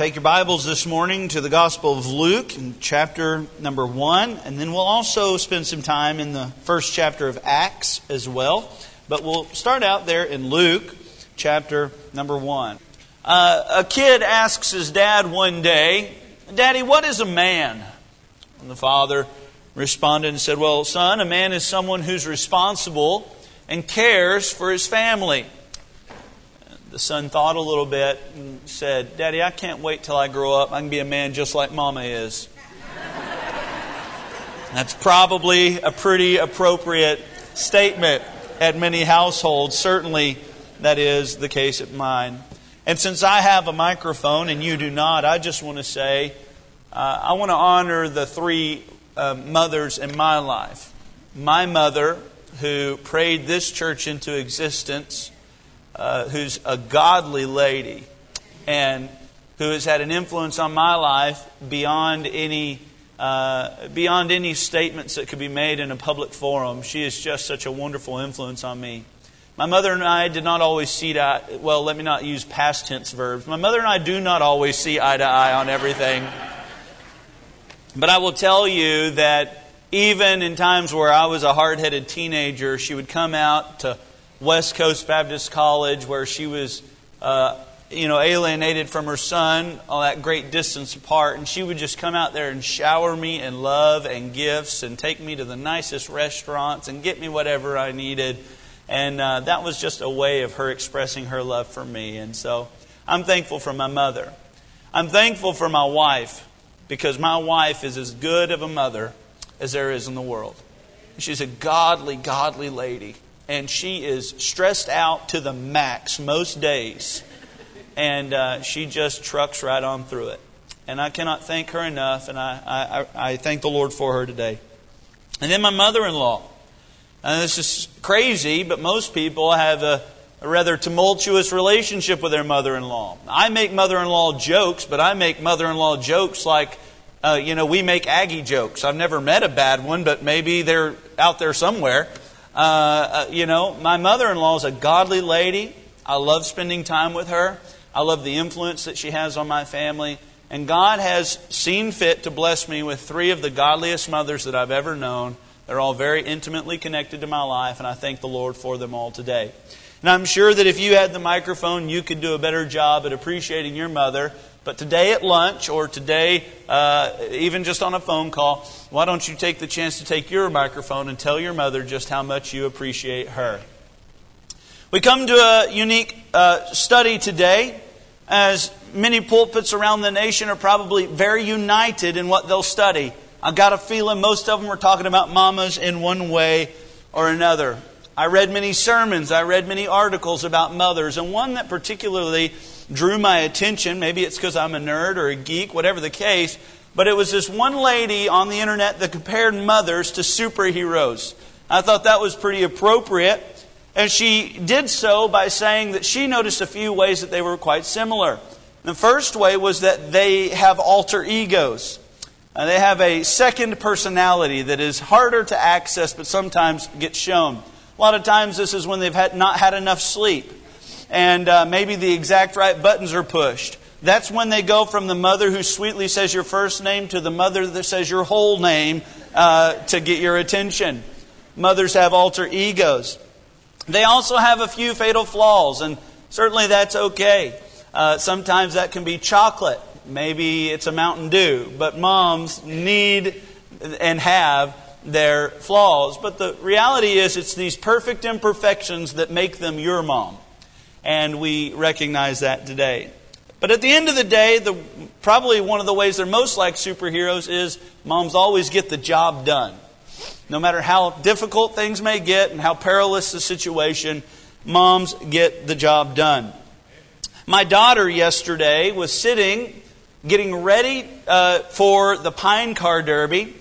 Take your Bibles this morning to the Gospel of Luke in chapter number one, and then we'll also spend some time in the first chapter of Acts as well. But we'll start out there in Luke chapter number one. Uh, a kid asks his dad one day, Daddy, what is a man? And the father responded and said, Well, son, a man is someone who's responsible and cares for his family. The son thought a little bit and said, Daddy, I can't wait till I grow up. I can be a man just like Mama is. That's probably a pretty appropriate statement at many households. Certainly, that is the case at mine. And since I have a microphone and you do not, I just want to say uh, I want to honor the three uh, mothers in my life. My mother, who prayed this church into existence uh, who's a godly lady and who has had an influence on my life beyond any uh, beyond any statements that could be made in a public forum. She is just such a wonderful influence on me. My mother and I did not always see eye. Well, let me not use past tense verbs. My mother and I do not always see eye to eye on everything. But I will tell you that even in times where I was a hard headed teenager, she would come out to West Coast Baptist College, where she was, uh, you know, alienated from her son, all that great distance apart, and she would just come out there and shower me in love and gifts, and take me to the nicest restaurants, and get me whatever I needed, and uh, that was just a way of her expressing her love for me, and so I'm thankful for my mother. I'm thankful for my wife because my wife is as good of a mother as there is in the world. She's a godly, godly lady and she is stressed out to the max most days. And uh, she just trucks right on through it. And I cannot thank her enough, and I, I, I thank the Lord for her today. And then my mother in law. And this is crazy, but most people have a, a rather tumultuous relationship with their mother in law. I make mother in law jokes, but I make mother in law jokes like, uh, you know, we make Aggie jokes. I've never met a bad one, but maybe they're out there somewhere. Uh, uh, you know, my mother in law is a godly lady. I love spending time with her. I love the influence that she has on my family. And God has seen fit to bless me with three of the godliest mothers that I've ever known. They're all very intimately connected to my life, and I thank the Lord for them all today. And I'm sure that if you had the microphone, you could do a better job at appreciating your mother but today at lunch, or today uh, even just on a phone call, why don't you take the chance to take your microphone and tell your mother just how much you appreciate her? We come to a unique uh, study today, as many pulpits around the nation are probably very united in what they'll study. I've got a feeling most of them are talking about mamas in one way or another. I read many sermons, I read many articles about mothers, and one that particularly drew my attention. Maybe it's because I'm a nerd or a geek, whatever the case. But it was this one lady on the internet that compared mothers to superheroes. I thought that was pretty appropriate. And she did so by saying that she noticed a few ways that they were quite similar. The first way was that they have alter egos. Uh, they have a second personality that is harder to access but sometimes gets shown. A lot of times, this is when they've had, not had enough sleep and uh, maybe the exact right buttons are pushed. That's when they go from the mother who sweetly says your first name to the mother that says your whole name uh, to get your attention. Mothers have alter egos. They also have a few fatal flaws, and certainly that's okay. Uh, sometimes that can be chocolate. Maybe it's a Mountain Dew. But moms need and have their flaws. But the reality is, it's these perfect imperfections that make them your mom and we recognize that today. But at the end of the day, the, probably one of the ways they're most like superheroes is moms always get the job done. No matter how difficult things may get and how perilous the situation, moms get the job done. My daughter yesterday was sitting getting ready uh, for the Pine Car Derby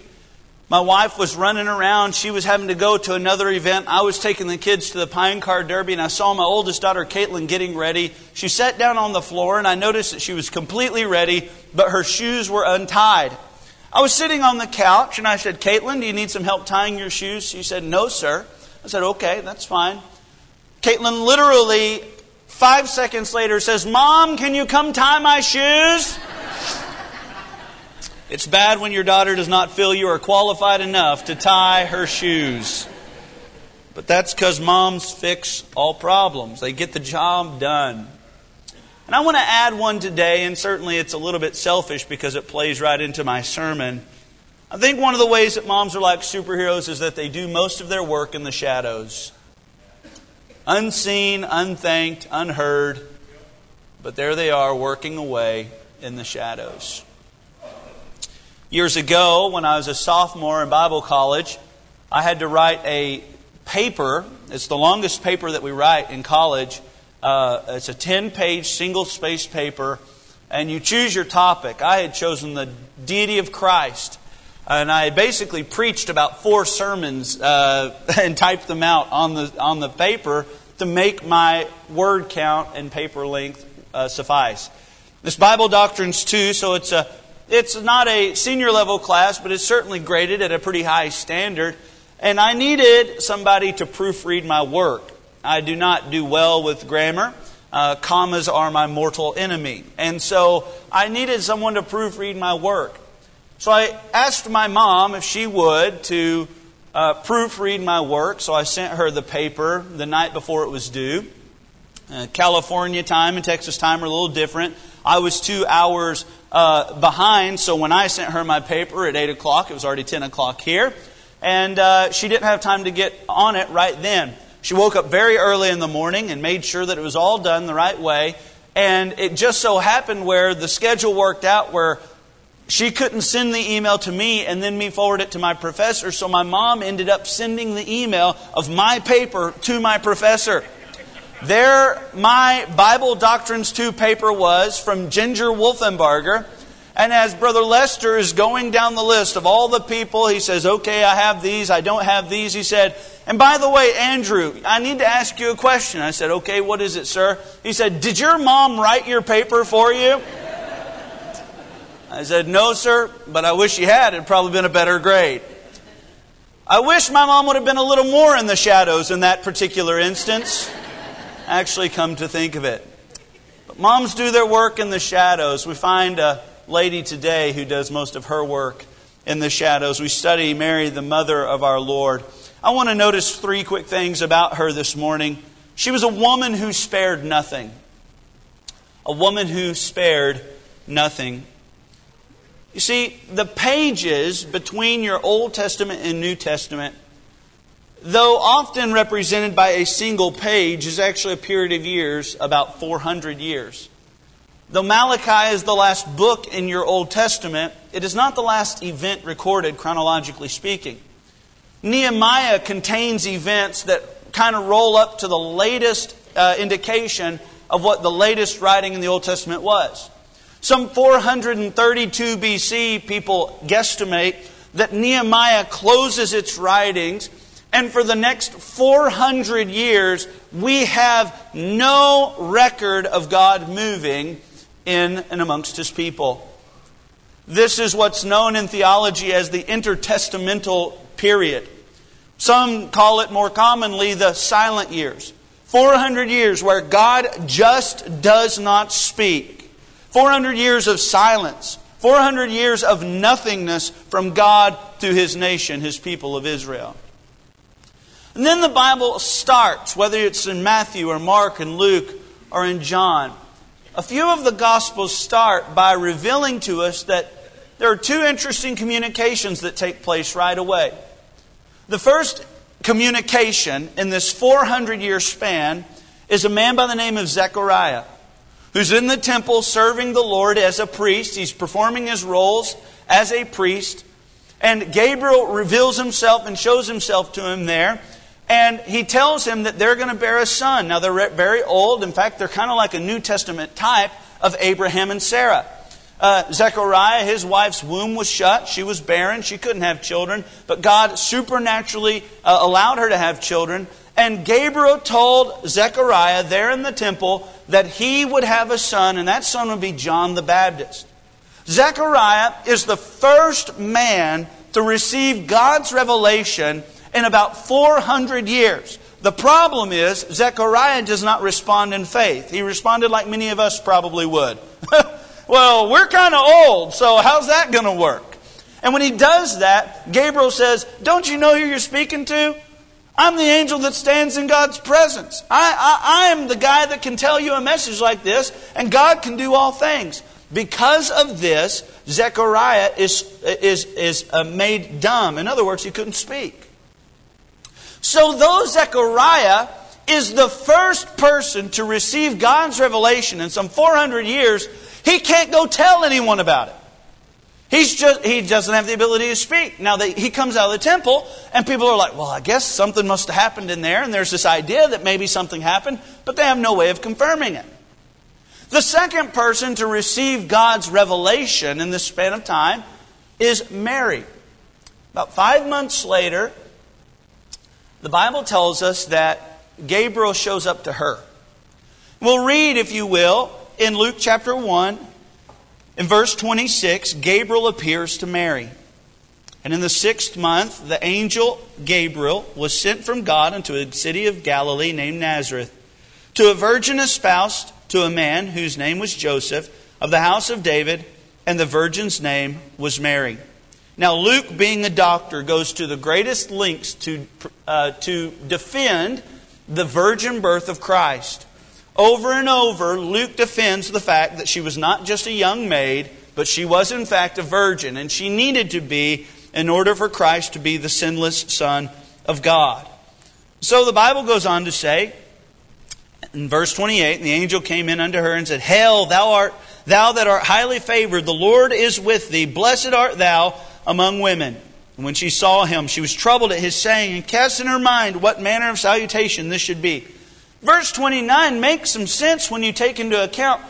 my wife was running around. She was having to go to another event. I was taking the kids to the Pine Car Derby, and I saw my oldest daughter, Caitlin, getting ready. She sat down on the floor, and I noticed that she was completely ready, but her shoes were untied. I was sitting on the couch, and I said, Caitlin, do you need some help tying your shoes? She said, No, sir. I said, Okay, that's fine. Caitlin literally Five seconds later says, Mom, can you come tie my shoes? It's bad when your daughter does not feel you are qualified enough to tie her shoes. But that's because moms fix all problems, they get the job done. And I want to add one today, and certainly it's a little bit selfish because it plays right into my sermon. I think one of the ways that moms are like superheroes is that they do most of their work in the shadows. Unseen, unthanked, unheard, but there they are working away in the shadows. Years ago, when I was a sophomore in Bible college, I had to write a paper. It's the longest paper that we write in college. Uh, it's a 10 page single space paper, and you choose your topic. I had chosen the deity of Christ. And I basically preached about four sermons uh, and typed them out on the, on the paper to make my word count and paper length uh, suffice. This Bible Doctrines 2, so it's a it's not a senior level class, but it's certainly graded at a pretty high standard. And I needed somebody to proofread my work. I do not do well with grammar. Uh, commas are my mortal enemy. And so I needed someone to proofread my work. So I asked my mom if she would to uh, proofread my work. So I sent her the paper the night before it was due. Uh, California time and Texas time are a little different. I was two hours uh, behind, so when I sent her my paper at 8 o'clock, it was already 10 o'clock here, and uh, she didn't have time to get on it right then. She woke up very early in the morning and made sure that it was all done the right way, and it just so happened where the schedule worked out where she couldn't send the email to me and then me forward it to my professor, so my mom ended up sending the email of my paper to my professor. There, my Bible Doctrines 2 paper was from Ginger Wolfenbarger. And as Brother Lester is going down the list of all the people, he says, Okay, I have these, I don't have these. He said, And by the way, Andrew, I need to ask you a question. I said, Okay, what is it, sir? He said, Did your mom write your paper for you? I said, No, sir, but I wish she had. It'd probably been a better grade. I wish my mom would have been a little more in the shadows in that particular instance actually come to think of it. But moms do their work in the shadows. We find a lady today who does most of her work in the shadows. We study Mary, the mother of our Lord. I want to notice three quick things about her this morning. She was a woman who spared nothing. A woman who spared nothing. You see, the pages between your Old Testament and New Testament though often represented by a single page, is actually a period of years, about 400 years. Though Malachi is the last book in your Old Testament, it is not the last event recorded, chronologically speaking. Nehemiah contains events that kind of roll up to the latest uh, indication of what the latest writing in the Old Testament was. Some 432 BC, people guesstimate that Nehemiah closes its writings and for the next 400 years, we have no record of God moving in and amongst His people. This is what's known in theology as the intertestamental period. Some call it more commonly the silent years. 400 years where God just does not speak. 400 years of silence. 400 years of nothingness from God to His nation, His people of Israel. And then the Bible starts, whether it's in Matthew or Mark and Luke or in John. A few of the Gospels start by revealing to us that there are two interesting communications that take place right away. The first communication in this 400 year span is a man by the name of Zechariah, who's in the temple serving the Lord as a priest. He's performing his roles as a priest. And Gabriel reveals himself and shows himself to him there. And he tells him that they're going to bear a son. Now, they're very old. In fact, they're kind of like a New Testament type of Abraham and Sarah. Uh, Zechariah, his wife's womb was shut. She was barren. She couldn't have children. But God supernaturally uh, allowed her to have children. And Gabriel told Zechariah there in the temple that he would have a son, and that son would be John the Baptist. Zechariah is the first man to receive God's revelation in about 400 years. The problem is, Zechariah does not respond in faith. He responded like many of us probably would. well, we're kind of old, so how's that going to work? And when he does that, Gabriel says, Don't you know who you're speaking to? I'm the angel that stands in God's presence. I, I, I, am the guy that can tell you a message like this, and God can do all things. Because of this, Zechariah is, is, is uh, made dumb. In other words, he couldn't speak. So, though Zechariah is the first person to receive God's revelation in some 400 years, he can't go tell anyone about it. He's just, he doesn't have the ability to speak. Now, they, he comes out of the temple, and people are like, well, I guess something must have happened in there, and there's this idea that maybe something happened, but they have no way of confirming it. The second person to receive God's revelation in this span of time is Mary. About five months later, the Bible tells us that Gabriel shows up to her. We'll read, if you will, in Luke chapter 1, in verse 26, Gabriel appears to Mary. And in the sixth month, the angel Gabriel was sent from God into a city of Galilee named Nazareth to a virgin espoused to a man whose name was Joseph of the house of David, and the virgin's name was Mary. Now, Luke, being a doctor, goes to the greatest lengths to, uh, to defend the virgin birth of Christ. Over and over, Luke defends the fact that she was not just a young maid, but she was in fact a virgin, and she needed to be in order for Christ to be the sinless Son of God. So the Bible goes on to say, in verse 28, the angel came in unto her and said, Hail, thou art thou that art highly favored, the Lord is with thee, blessed art thou among women. And when she saw him, she was troubled at his saying, and cast in her mind what manner of salutation this should be. Verse 29 makes some sense when you take into account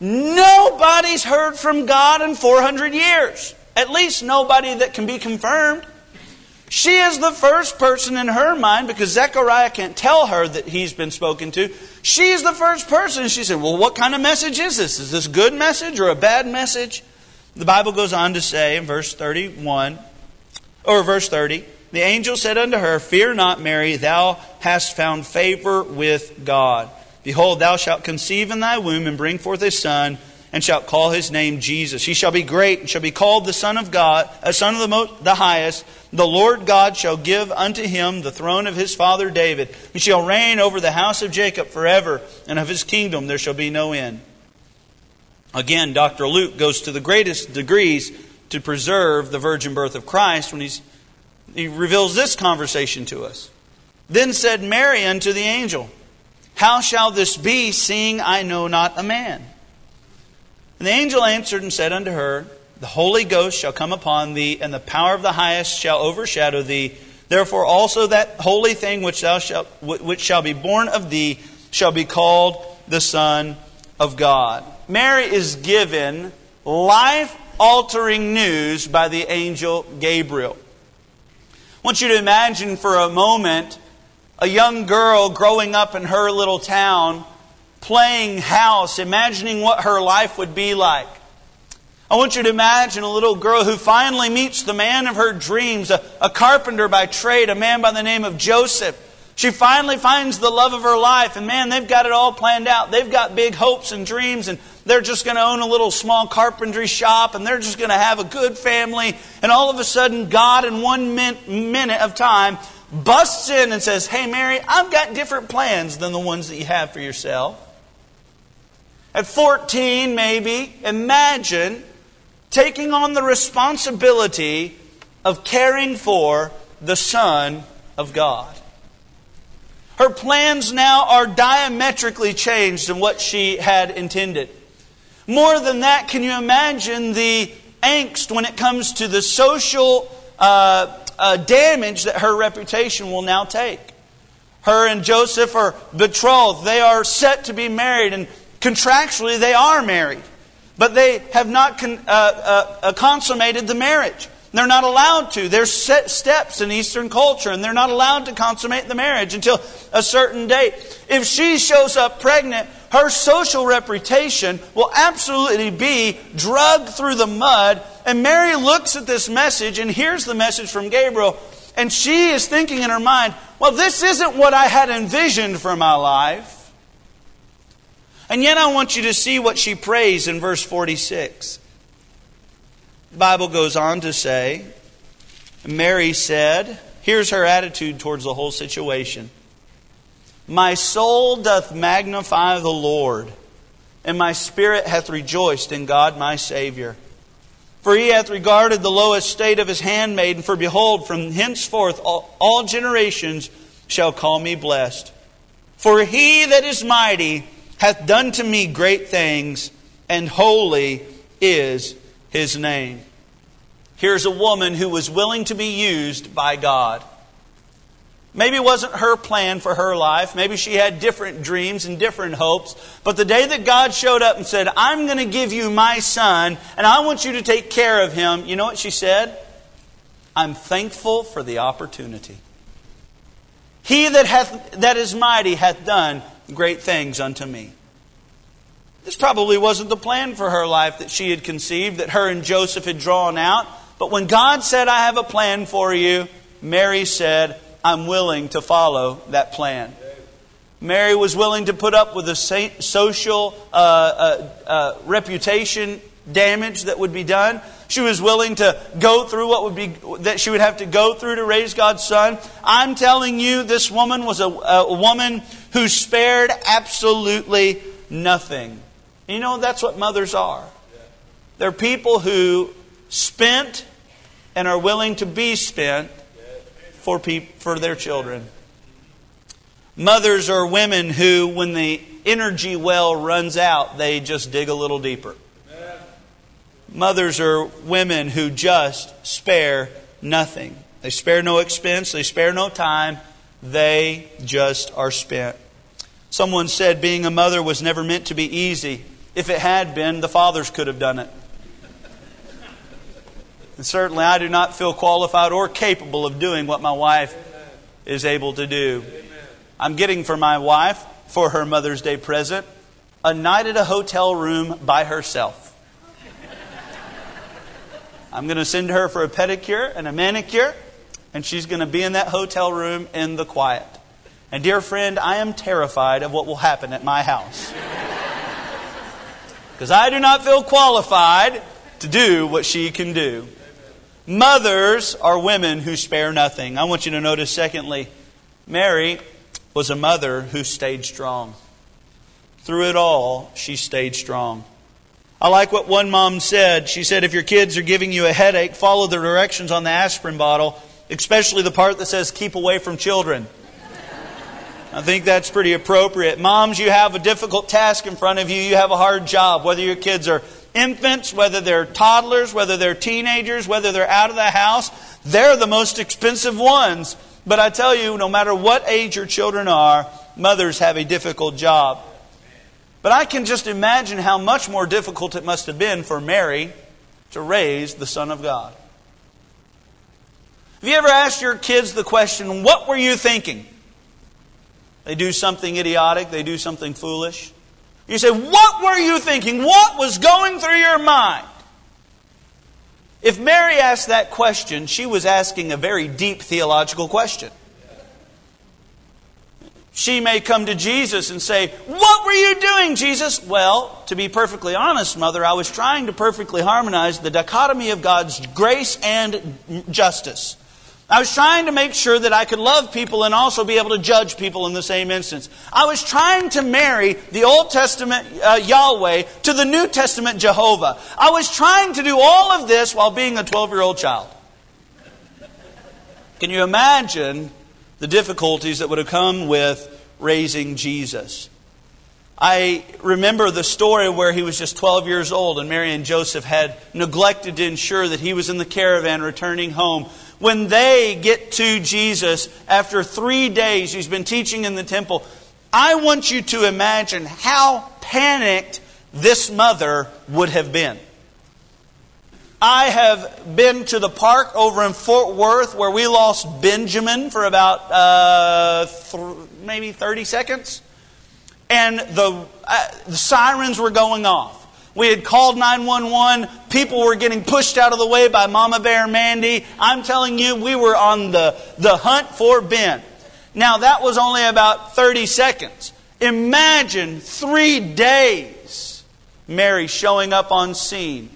nobody's heard from God in 400 years. At least nobody that can be confirmed. She is the first person in her mind because Zechariah can't tell her that he's been spoken to. She's the first person. She said, Well, what kind of message is this? Is this a good message or a bad message? The Bible goes on to say in verse 31, or verse 30, the angel said unto her, Fear not, Mary, thou hast found favor with God. Behold, thou shalt conceive in thy womb and bring forth a son, and shalt call his name Jesus. He shall be great, and shall be called the Son of God, a Son of the, most, the Highest. The Lord God shall give unto him the throne of his father David. He shall reign over the house of Jacob forever, and of his kingdom there shall be no end. Again, Dr. Luke goes to the greatest degrees to preserve the virgin birth of Christ when he's he reveals this conversation to us. Then said Mary unto the angel, How shall this be, seeing I know not a man? And the angel answered and said unto her, The Holy Ghost shall come upon thee, and the power of the highest shall overshadow thee. Therefore also that holy thing which thou shalt, which shall be born of thee shall be called the Son of God. Mary is given life altering news by the angel Gabriel. I want you to imagine for a moment a young girl growing up in her little town, playing house, imagining what her life would be like. I want you to imagine a little girl who finally meets the man of her dreams, a, a, carpenter by trade, a man by the name of Joseph. She finally finds the love of her life, and man, they've got it all planned out. They've got big hopes and dreams, and they're just going to own a little small carpentry shop and they're just going to have a good family. And all of a sudden, God, in one min- minute of time, busts in and says, Hey, Mary, I've got different plans than the ones that you have for yourself. At 14, maybe, imagine taking on the responsibility of caring for the Son of God. Her plans now are diametrically changed than what she had intended. More than that, can you imagine the angst when it comes to the social uh, uh, damage that her reputation will now take? Her and Joseph are betrothed. They are set to be married, and contractually they are married. But they have not con- uh, uh, uh consummated the marriage. They're not allowed to. There's set steps in Eastern culture, and they're not allowed to consummate the marriage until a certain date. If she shows up pregnant, her social reputation will absolutely be drugged through the mud. And Mary looks at this message and hears the message from Gabriel, and she is thinking in her mind, well, this isn't what I had envisioned for my life. And yet I want you to see what she prays in verse 46. The Bible goes on to say, Mary said, here's her attitude towards the whole situation My soul doth magnify the Lord, and my spirit hath rejoiced in God my Savior. For he hath regarded the low estate of his handmaiden, and for behold, from henceforth all, all generations shall call me blessed. For he that is mighty hath done to me great things, and holy is his name. Here's a woman who was willing to be used by God. Maybe it wasn't her plan for her life. Maybe she had different dreams and different hopes. But the day that God showed up and said, I'm going to give you my son, and I want you to take care of him, you know what she said? I'm thankful for the opportunity. He that, hath, that is mighty hath done great things unto me. This probably wasn't the plan for her life that she had conceived, that her and Joseph had drawn out. But when God said, I have a plan for you, Mary said, I'm willing to follow that plan. Mary was willing to put up with the social uh, uh, uh, reputation damage that would be done. She was willing to go through what would be that she would have to go through to raise God's son. I'm telling you, this woman was a, a woman who spared absolutely nothing. You know, that's what mothers are. They're people who spent and are willing to be spent for, for their children. Mothers are women who, when the energy well runs out, they just dig a little deeper. Mothers are women who just spare nothing. They spare no expense, they spare no time, they just are spent. Someone said being a mother was never meant to be easy. If it had been, the fathers could have done it. And certainly I do not feel qualified or capable of doing what my wife is able to do. I'm getting for my wife, for her Mother's Day present, a night at a hotel room by herself. I'm going to send her for a pedicure and a manicure, and she's going to be in that hotel room in the quiet. And, dear friend, I am terrified of what will happen at my house. Because I do not feel qualified to do what she can do. Mothers are women who spare nothing. I want you to notice, secondly, Mary was a mother who stayed strong. Through it all, she stayed strong. I like what one mom said. She said, if your kids are giving you a headache, follow the directions on the aspirin bottle, especially the part that says keep away from children. I think that's pretty appropriate. Moms, you have a difficult task in front of you. You have a hard job, whether your kids are infants, whether they're toddlers, whether they're teenagers, whether they're out of the house, they're the most expensive ones. But I tell you, no matter what age your children are, mothers have a difficult job. But I can just imagine how much more difficult it must have been for Mary to raise the Son of God. Have you ever asked your kids the question, What were you thinking? They do something idiotic, they do something foolish. You say, What were you thinking? What was going through your mind? If Mary asked that question, she was asking a very deep theological question. She may come to Jesus and say, What were you doing, Jesus? Well, to be perfectly honest, Mother, I was trying to perfectly harmonize the dichotomy of God's grace and justice. I was trying to make sure that I could love people and also be able to judge people in the same instance. I was trying to marry the Old Testament uh, Yahweh to the New Testament Jehovah. I was trying to do all of this while being a 12 year old child. Can you imagine the difficulties that would have come with raising Jesus? I remember the story where he was just 12 years old and Mary and Joseph had neglected to ensure that he was in the caravan returning home when they get to Jesus after three days, he's been teaching in the temple. I want you to imagine how panicked this mother would have been. I have been to the park over in Fort Worth where we lost Benjamin for about uh, th- maybe 30 seconds. And the, uh, the sirens were going off. We had called 911. People were getting pushed out of the way by Mama Bear Mandy. I'm telling you, we were on the, the hunt for Ben. Now, that was only about 30 seconds. Imagine three days Mary showing up on scene.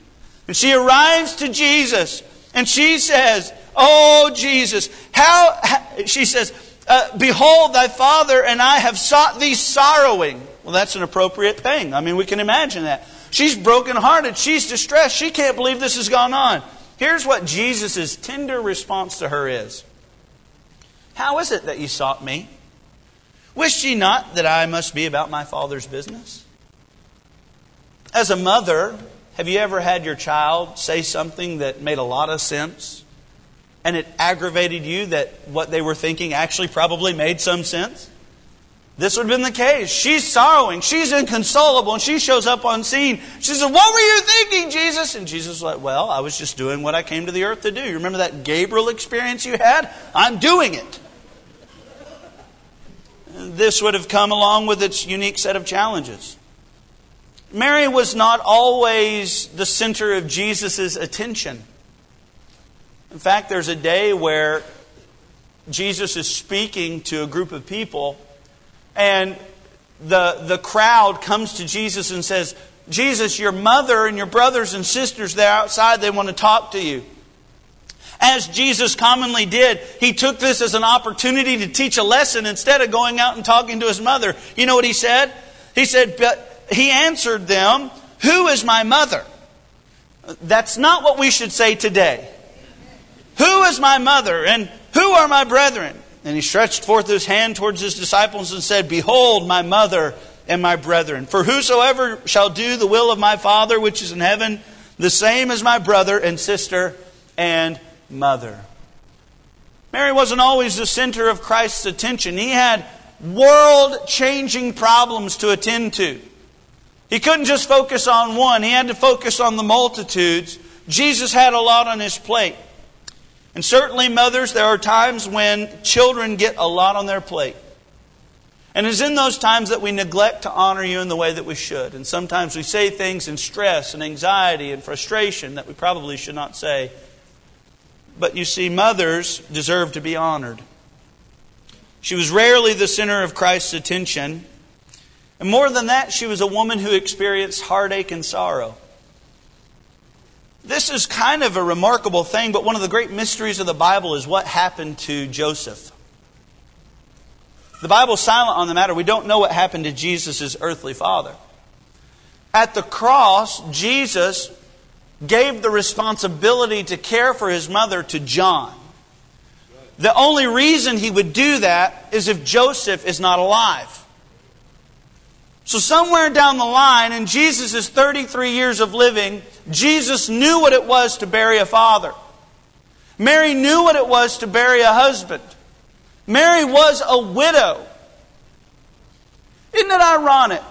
And she arrives to Jesus and she says, Oh, Jesus, how, she says, uh, Behold, thy father and I have sought thee sorrowing. Well, that's an appropriate thing. I mean, we can imagine that. She's brokenhearted. She's distressed. She can't believe this has gone on. Here's what Jesus' tender response to her is How is it that you sought me? Wish ye not that I must be about my Father's business? As a mother, have you ever had your child say something that made a lot of sense? And it aggravated you that what they were thinking actually probably made some sense? This would have been the case. She's sorrowing. She's inconsolable. And she shows up on scene. She says, What were you thinking, Jesus? And Jesus was like, Well, I was just doing what I came to the earth to do. You remember that Gabriel experience you had? I'm doing it. This would have come along with its unique set of challenges. Mary was not always the center of Jesus' attention. In fact, there's a day where Jesus is speaking to a group of people and the, the crowd comes to Jesus and says, Jesus, your mother and your brothers and sisters, they're outside, they want to talk to you. As Jesus commonly did, he took this as an opportunity to teach a lesson instead of going out and talking to his mother. You know what he said? He said, But he answered them, Who is my mother? That's not what we should say today. Who is my mother and who are my brethren? And he stretched forth his hand towards his disciples and said, Behold, my mother and my brethren. For whosoever shall do the will of my Father which is in heaven, the same is my brother and sister and mother. Mary wasn't always the center of Christ's attention. He had world changing problems to attend to. He couldn't just focus on one, he had to focus on the multitudes. Jesus had a lot on his plate. And certainly, mothers, there are times when children get a lot on their plate. And it's in those times that we neglect to honor you in the way that we should. And sometimes we say things in stress and anxiety and frustration that we probably should not say. But you see, mothers deserve to be honored. She was rarely the center of Christ's attention. And more than that, she was a woman who experienced heartache and sorrow. This is kind of a remarkable thing, but one of the great mysteries of the Bible is what happened to Joseph. The Bible is silent on the matter. We don't know what happened to Jesus' earthly father. At the cross, Jesus gave the responsibility to care for his mother to John. The only reason he would do that is if Joseph is not alive. So, somewhere down the line, in Jesus' 33 years of living, Jesus knew what it was to bury a father. Mary knew what it was to bury a husband. Mary was a widow. Isn't it ironic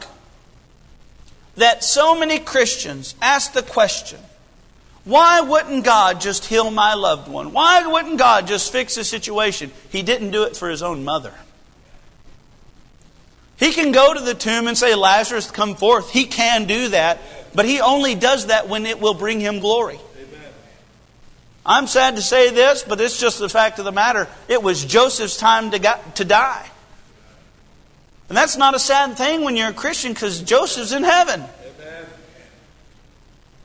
that so many Christians ask the question why wouldn't God just heal my loved one? Why wouldn't God just fix the situation? He didn't do it for his own mother. He can go to the tomb and say, Lazarus, come forth. He can do that. But he only does that when it will bring him glory. Amen. I'm sad to say this, but it's just the fact of the matter. It was Joseph's time to, got, to die. And that's not a sad thing when you're a Christian because Joseph's in heaven. Amen.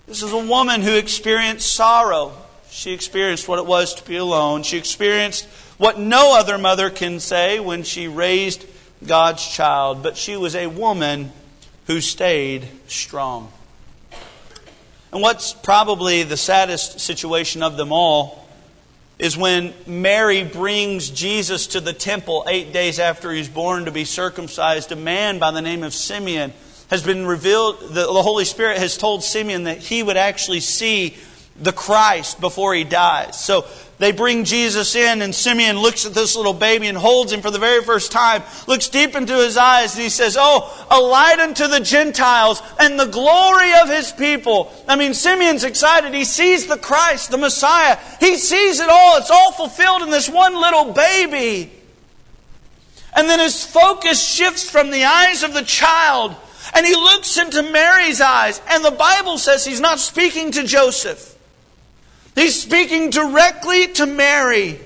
This is a woman who experienced sorrow. She experienced what it was to be alone. She experienced what no other mother can say when she raised God's child. But she was a woman who stayed strong. And what's probably the saddest situation of them all is when Mary brings Jesus to the temple eight days after he's born to be circumcised. A man by the name of Simeon has been revealed, the, Holy Spirit has told Simeon that he would actually see the Christ before he dies. So they bring Jesus in, and Simeon looks at this little baby and holds him for the very first time, looks deep into his eyes, and he says, Oh, a light unto the Gentiles and the glory of his people. I mean, Simeon's excited. He sees the Christ, the Messiah. He sees it all. It's all fulfilled in this one little baby. And then his focus shifts from the eyes of the child, and he looks into Mary's eyes. And the Bible says he's not speaking to Joseph. He's speaking directly to Mary.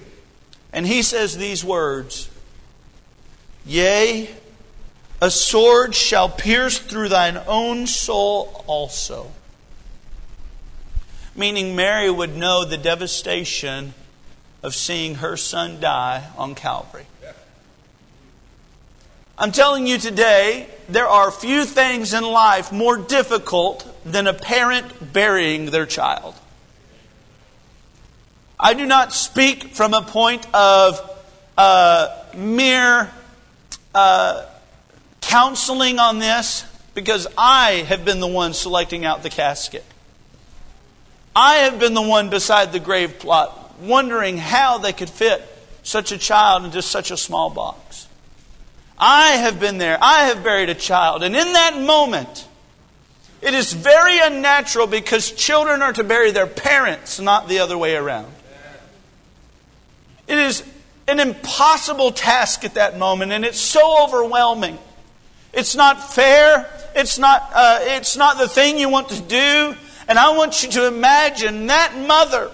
And he says these words Yea, a sword shall pierce through thine own soul also. Meaning, Mary would know the devastation of seeing her son die on Calvary. I'm telling you today, there are few things in life more difficult than a parent burying their child. I do not speak from a point of uh, mere uh, counseling on this because I have been the one selecting out the casket. I have been the one beside the grave plot wondering how they could fit such a child into such a small box. I have been there. I have buried a child. And in that moment, it is very unnatural because children are to bury their parents, not the other way around. It is an impossible task at that moment, and it's so overwhelming. It's not fair. It's not, uh, it's not the thing you want to do. And I want you to imagine that mother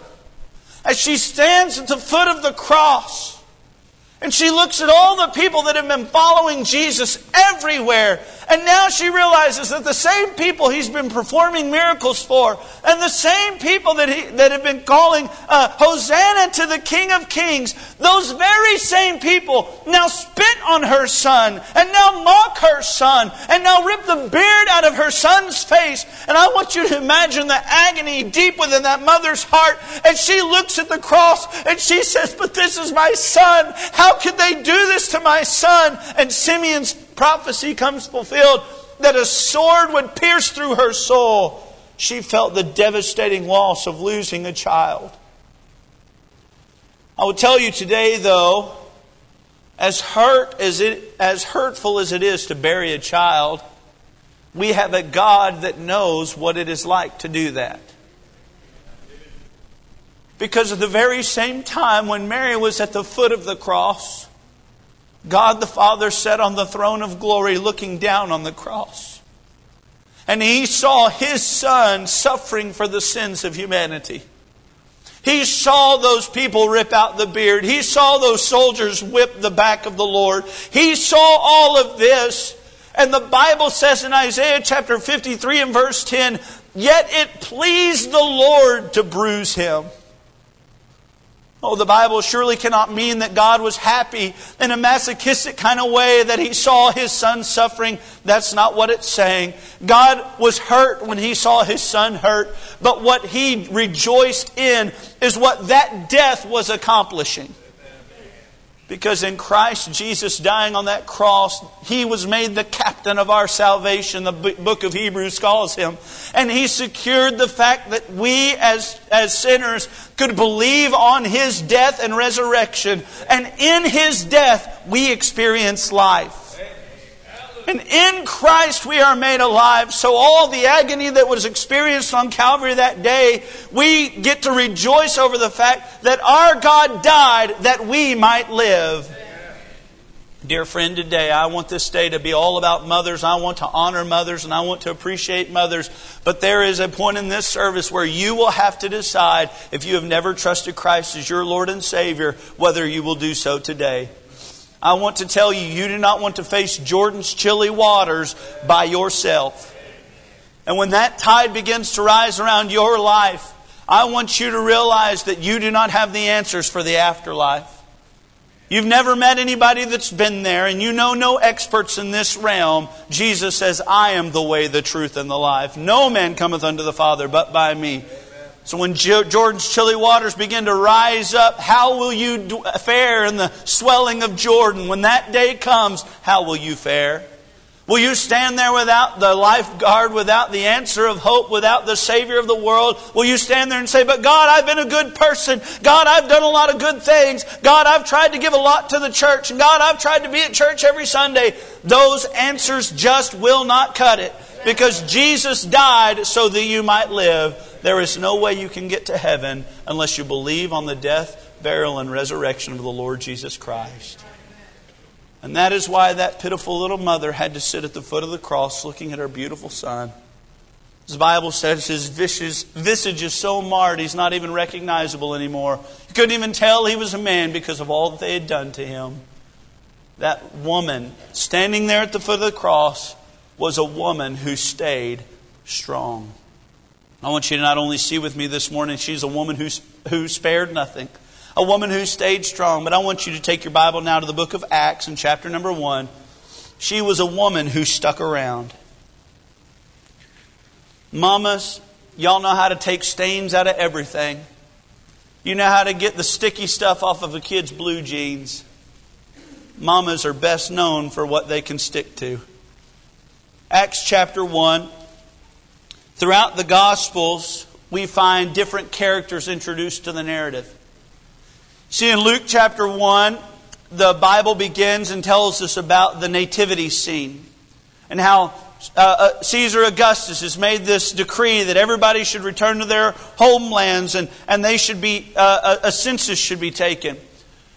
as she stands at the foot of the cross and she looks at all the people that have been following Jesus everywhere. And now she realizes that the same people he's been performing miracles for, and the same people that, he, that have been calling uh, Hosanna to the King of Kings, those very same people now spit on her son, and now mock her son, and now rip the beard out of her son's face. And I want you to imagine the agony deep within that mother's heart. And she looks at the cross and she says, But this is my son. How could they do this to my son? And Simeon's prophecy comes fulfilled that a sword would pierce through her soul. She felt the devastating loss of losing a child. I will tell you today, though, as hurt as it as hurtful as it is to bury a child, we have a God that knows what it is like to do that. Because at the very same time when Mary was at the foot of the cross, God the Father sat on the throne of glory looking down on the cross. And he saw his son suffering for the sins of humanity. He saw those people rip out the beard. He saw those soldiers whip the back of the Lord. He saw all of this. And the Bible says in Isaiah chapter 53 and verse 10, Yet it pleased the Lord to bruise him. Oh, the Bible surely cannot mean that God was happy in a masochistic kind of way that he saw his son suffering. That's not what it's saying. God was hurt when he saw his son hurt, but what he rejoiced in is what that death was accomplishing. Because in Christ Jesus dying on that cross, He was made the captain of our salvation, the book of Hebrews calls Him. And He secured the fact that we as, as sinners could believe on His death and resurrection. And in His death, we experience life. And in Christ we are made alive. So all the agony that was experienced on Calvary that day, we get to rejoice over the fact that our God died that we might live. Dear friend, today I want this day to be all about mothers. I want to honor mothers and I want to appreciate mothers. But there is a point in this service where you will have to decide if you have never trusted Christ as your Lord and Savior, whether you will do so today. I want to tell you, you do not want to face Jordan's chilly waters by yourself. And when that tide begins to rise around your life, I want you to realize that you do not have the answers for the afterlife. You've never met anybody that's been there, and you know no experts in this realm. Jesus says, I am the way, the truth, and the life. No man cometh unto the Father but by me. So when Jordan's chilly waters begin to rise up, how will you fare in the swelling of Jordan? When that day comes, how will you fare? Will you stand there without the lifeguard, without the answer of hope, without the Savior of the world? Will you stand there and say, But God, I've been a good person. God, I've done a lot of good things. God, I've tried to give a lot to the church. God, I've tried to be at church every Sunday. Those answers just will not cut it. Because Jesus died so that you might live. There is no way you can get to heaven unless you believe on the death, burial, and resurrection of the Lord Jesus Christ. And that is why that pitiful little mother had to sit at the foot of the cross looking at her beautiful son. The Bible says his visage is so marred he's not even recognizable anymore. You couldn't even tell he was a man because of all that they had done to him. that woman standing there at the foot of the cross was a woman who stayed strong. I want you to not only see with me this morning, she's a woman who, who spared nothing, a woman who stayed strong, but I want you to take your Bible now to the book of Acts in chapter number 1. She was a woman who stuck around. Mamas, y'all know how to take stains out of everything. You know how to get the sticky stuff off of a kid's blue jeans. Mamas are best known for what they can stick to. Acts chapter 1. Throughout the Gospels, we find different characters introduced to the narrative. See, in Luke chapter 1, the Bible begins and tells us about the nativity scene and how uh, uh, Caesar Augustus has made this decree that everybody should return to their homelands and, and they should be, uh, a, a census should be taken.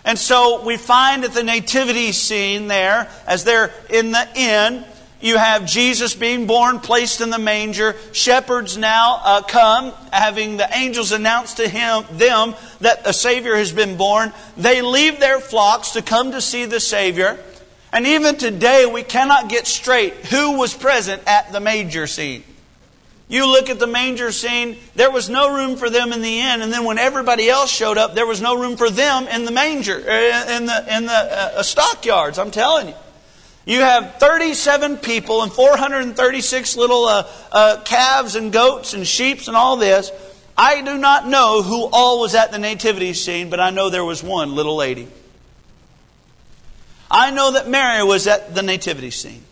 And so we find at the nativity scene there, as they're in the inn, you have Jesus being born, placed in the manger. Shepherds now uh, come, having the angels announce to him them that a Savior has been born. They leave their flocks to come to see the Savior. And even today, we cannot get straight who was present at the manger scene. You look at the manger scene, there was no room for them in the inn, and then when everybody else showed up, there was no room for them in the manger, uh, in the, in the uh, stockyards, I'm telling you. You have 37 people and 436 little uh, uh, calves and goats and sheep and all this. I do not know who all was at the nativity scene, but I know there was one little lady. I know that Mary was at the nativity scene.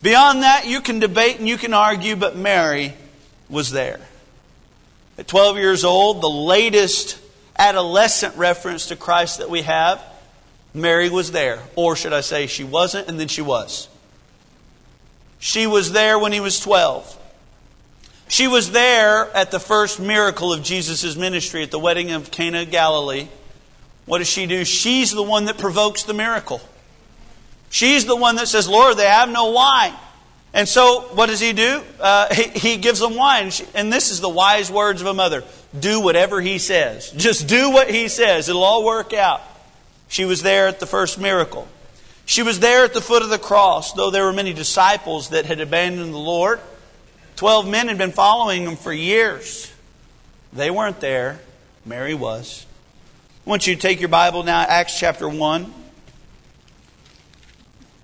Beyond that, you can debate and you can argue, but Mary was there. At 12 years old, the latest adolescent reference to Christ that we have, Mary was there. Or should I say, she wasn't, and then she was. She was there when he was 12. She was there at the first miracle of Jesus' ministry at the wedding of Cana of Galilee. What does she do? She's the one that provokes the miracle. She's the one that says, Lord, they have no wine. And so, what does he do? Uh, he, he, gives them wine. And this is the wise words of a mother do whatever he says. Just do what he says, it'll all work out. She was there at the first miracle. She was there at the foot of the cross, though there were many disciples that had abandoned the Lord. Twelve men had been following him for years. They weren't there. Mary was. I want you to take your Bible now, Acts chapter 1.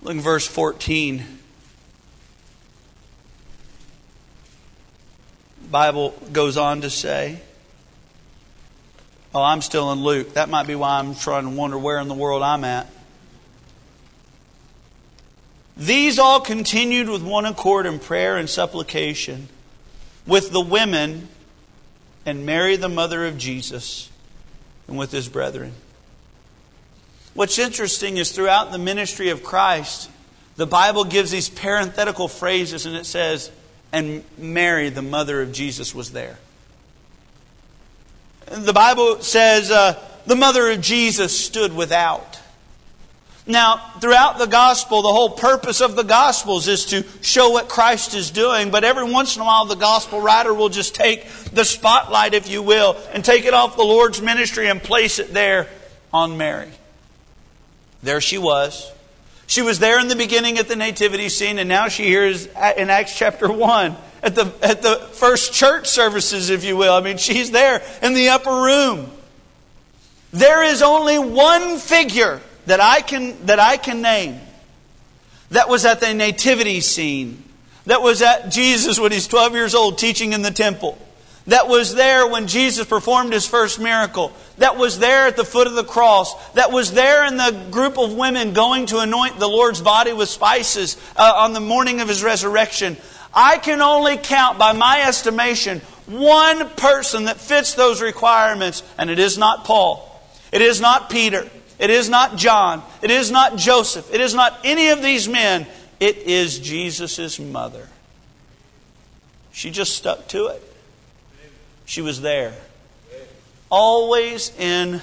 Look at verse 14. Bible goes on to say, Oh, I'm still in Luke. That might be why I'm trying to wonder where in the world I'm at. These all continued with one accord in prayer and supplication with the women and Mary, the mother of Jesus, and with his brethren. What's interesting is throughout the ministry of Christ, the Bible gives these parenthetical phrases and it says, and Mary, the mother of Jesus, was there. The Bible says, uh, the mother of Jesus stood without. Now, throughout the gospel, the whole purpose of the gospels is to show what Christ is doing, but every once in a while the gospel writer will just take the spotlight, if you will, and take it off the Lord's ministry and place it there on Mary. There she was. She was there in the beginning at the nativity scene, and now she hears in Acts chapter 1 at the, at the first church services, if you will. I mean, she's there in the upper room. There is only one figure that I can, that I can name that was at the nativity scene, that was at Jesus when he's 12 years old teaching in the temple that was there when Jesus performed his first miracle, that was there at the foot of the cross, that was there in the group of women going to anoint the Lord's body with spices uh, on the morning of his resurrection. I can only count, by my estimation, one person that fits those requirements, and it is not Paul. It is not Peter. It is not John. It is not Joseph. It is not any of these men. It is Jesus' mother. She just stuck to it. She was there. Always in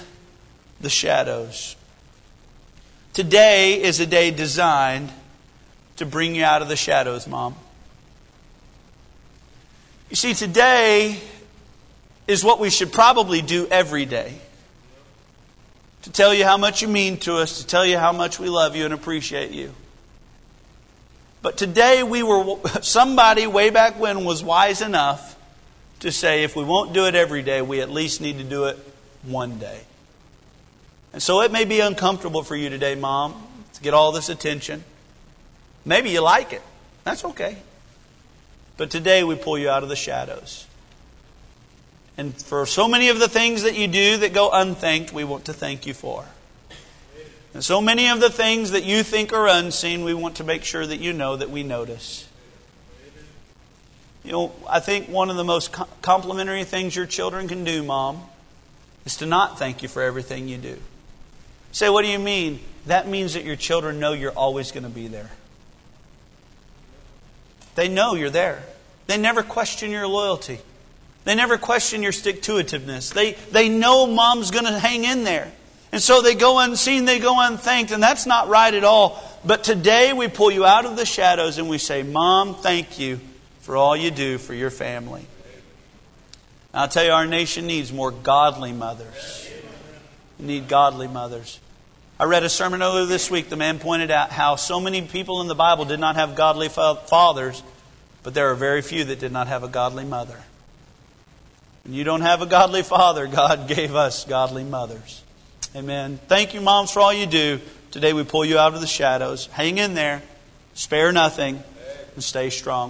the shadows. Today is a day designed to bring you out of the shadows, Mom. You see, today is what we should probably do every day. to tell you how much you mean to us, to tell you how much we love you and appreciate you. But today we were somebody way back when was wise enough to say if we won't do it every day, we at least need to do it one day. And so it may be uncomfortable for you today, mom, to get all this attention. Maybe you like it. That's okay. But today we pull you out of the shadows. And for so many of the things that you do that go unthanked, we want to thank you for. And so many of the things that you think are unseen, we want to make sure that you know that we notice. You know, I think one of the most complimentary things your children can do, Mom, is to not thank you for everything you do. Say, what do you mean? That means that your children know you're always going to be there. They know you're there. They never question your loyalty. They never question your stick to itiveness. They, they know mom's going to hang in there. And so they go unseen, they go unthanked, and that's not right at all. But today we pull you out of the shadows and we say, Mom, thank you for all you do for your family. And I'll tell you, our nation needs more godly mothers. We need godly mothers. I read a sermon earlier this week. The man pointed out how so many people in the Bible did not have godly fathers, but there are very few that did not have a godly mother. When you don't have a godly father, God gave us godly mothers. Amen. Thank you, moms, for all you do. Today we pull you out of the shadows. Hang in there, spare nothing, and stay strong.